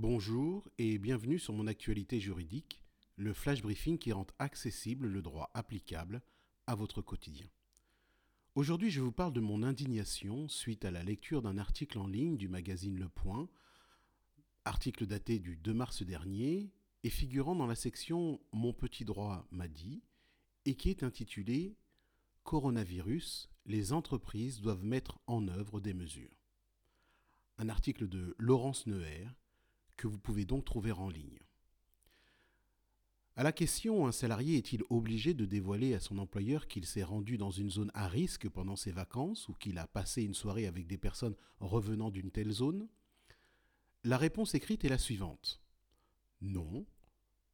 Bonjour et bienvenue sur mon actualité juridique, le flash briefing qui rend accessible le droit applicable à votre quotidien. Aujourd'hui, je vous parle de mon indignation suite à la lecture d'un article en ligne du magazine Le Point, article daté du 2 mars dernier et figurant dans la section Mon petit droit m'a dit et qui est intitulé Coronavirus, les entreprises doivent mettre en œuvre des mesures. Un article de Laurence Neuer que vous pouvez donc trouver en ligne. À la question un salarié est-il obligé de dévoiler à son employeur qu'il s'est rendu dans une zone à risque pendant ses vacances ou qu'il a passé une soirée avec des personnes revenant d'une telle zone? La réponse écrite est la suivante. Non,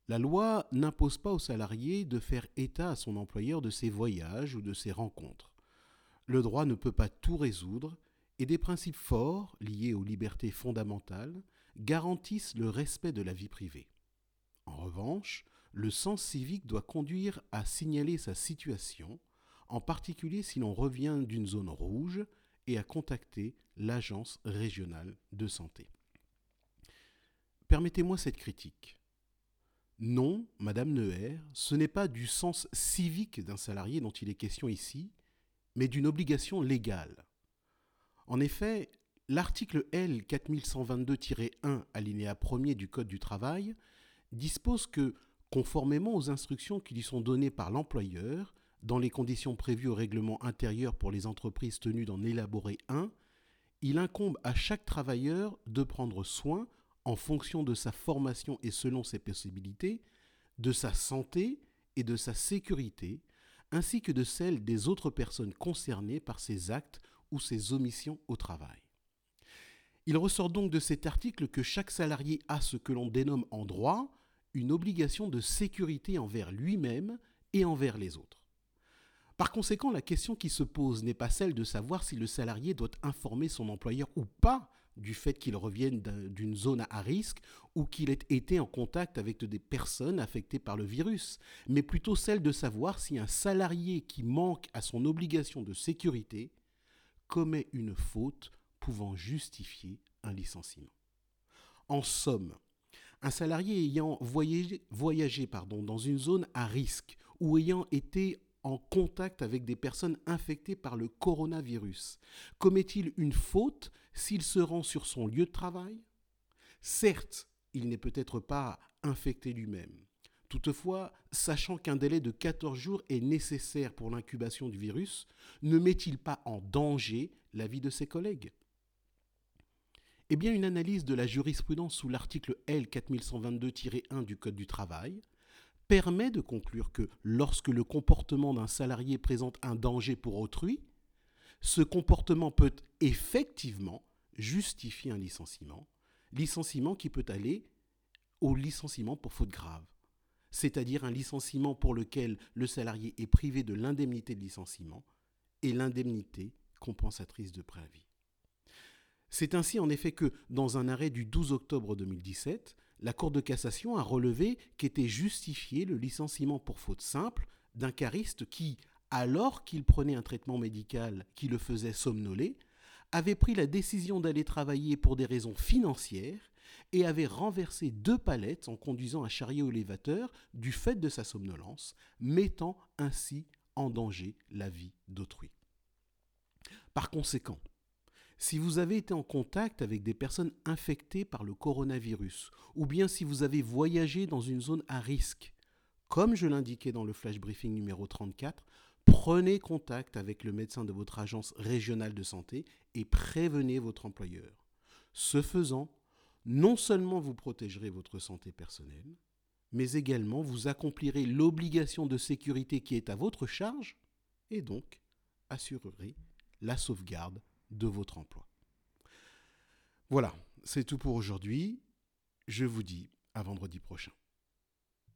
la loi n'impose pas au salarié de faire état à son employeur de ses voyages ou de ses rencontres. Le droit ne peut pas tout résoudre et des principes forts liés aux libertés fondamentales garantissent le respect de la vie privée. En revanche, le sens civique doit conduire à signaler sa situation, en particulier si l'on revient d'une zone rouge, et à contacter l'agence régionale de santé. Permettez-moi cette critique. Non, Madame Neuer, ce n'est pas du sens civique d'un salarié dont il est question ici, mais d'une obligation légale. En effet, L'article L 4122-1 alinéa 1er du Code du travail dispose que, conformément aux instructions qui lui sont données par l'employeur, dans les conditions prévues au règlement intérieur pour les entreprises tenues d'en élaborer un, il incombe à chaque travailleur de prendre soin, en fonction de sa formation et selon ses possibilités, de sa santé et de sa sécurité, ainsi que de celle des autres personnes concernées par ses actes ou ses omissions au travail. Il ressort donc de cet article que chaque salarié a ce que l'on dénomme en droit une obligation de sécurité envers lui-même et envers les autres. Par conséquent, la question qui se pose n'est pas celle de savoir si le salarié doit informer son employeur ou pas du fait qu'il revienne d'une zone à risque ou qu'il ait été en contact avec des personnes affectées par le virus, mais plutôt celle de savoir si un salarié qui manque à son obligation de sécurité commet une faute pouvant justifier un licenciement. En somme, un salarié ayant voyagé, dans une zone à risque ou ayant été en contact avec des personnes infectées par le coronavirus, commet-il une faute s'il se rend sur son lieu de travail? Certes, il n'est peut-être pas infecté lui-même. Toutefois, sachant qu'un délai de 14 jours est nécessaire pour l'incubation du virus, ne met-il pas en danger la vie de ses collègues? Eh bien, une analyse de la jurisprudence sous l'article L 4122-1 du Code du travail permet de conclure que lorsque le comportement d'un salarié présente un danger pour autrui, ce comportement peut effectivement justifier un licenciement, licenciement qui peut aller au licenciement pour faute grave, c'est-à-dire un licenciement pour lequel le salarié est privé de l'indemnité de licenciement et l'indemnité compensatrice de préavis. C'est ainsi en effet que, dans un arrêt du 12 octobre 2017, la Cour de cassation a relevé qu'était justifié le licenciement pour faute simple d'un cariste qui, alors qu'il prenait un traitement médical qui le faisait somnoler, avait pris la décision d'aller travailler pour des raisons financières et avait renversé deux palettes en conduisant un chariot élévateur du fait de sa somnolence, mettant ainsi en danger la vie d'autrui. Par conséquent, si vous avez été en contact avec des personnes infectées par le coronavirus, ou bien si vous avez voyagé dans une zone à risque, comme je l'indiquais dans le flash briefing numéro 34, prenez contact avec le médecin de votre agence régionale de santé et prévenez votre employeur. Ce faisant, non seulement vous protégerez votre santé personnelle, mais également vous accomplirez l'obligation de sécurité qui est à votre charge et donc assurerez la sauvegarde de votre emploi. Voilà, c'est tout pour aujourd'hui. Je vous dis à vendredi prochain.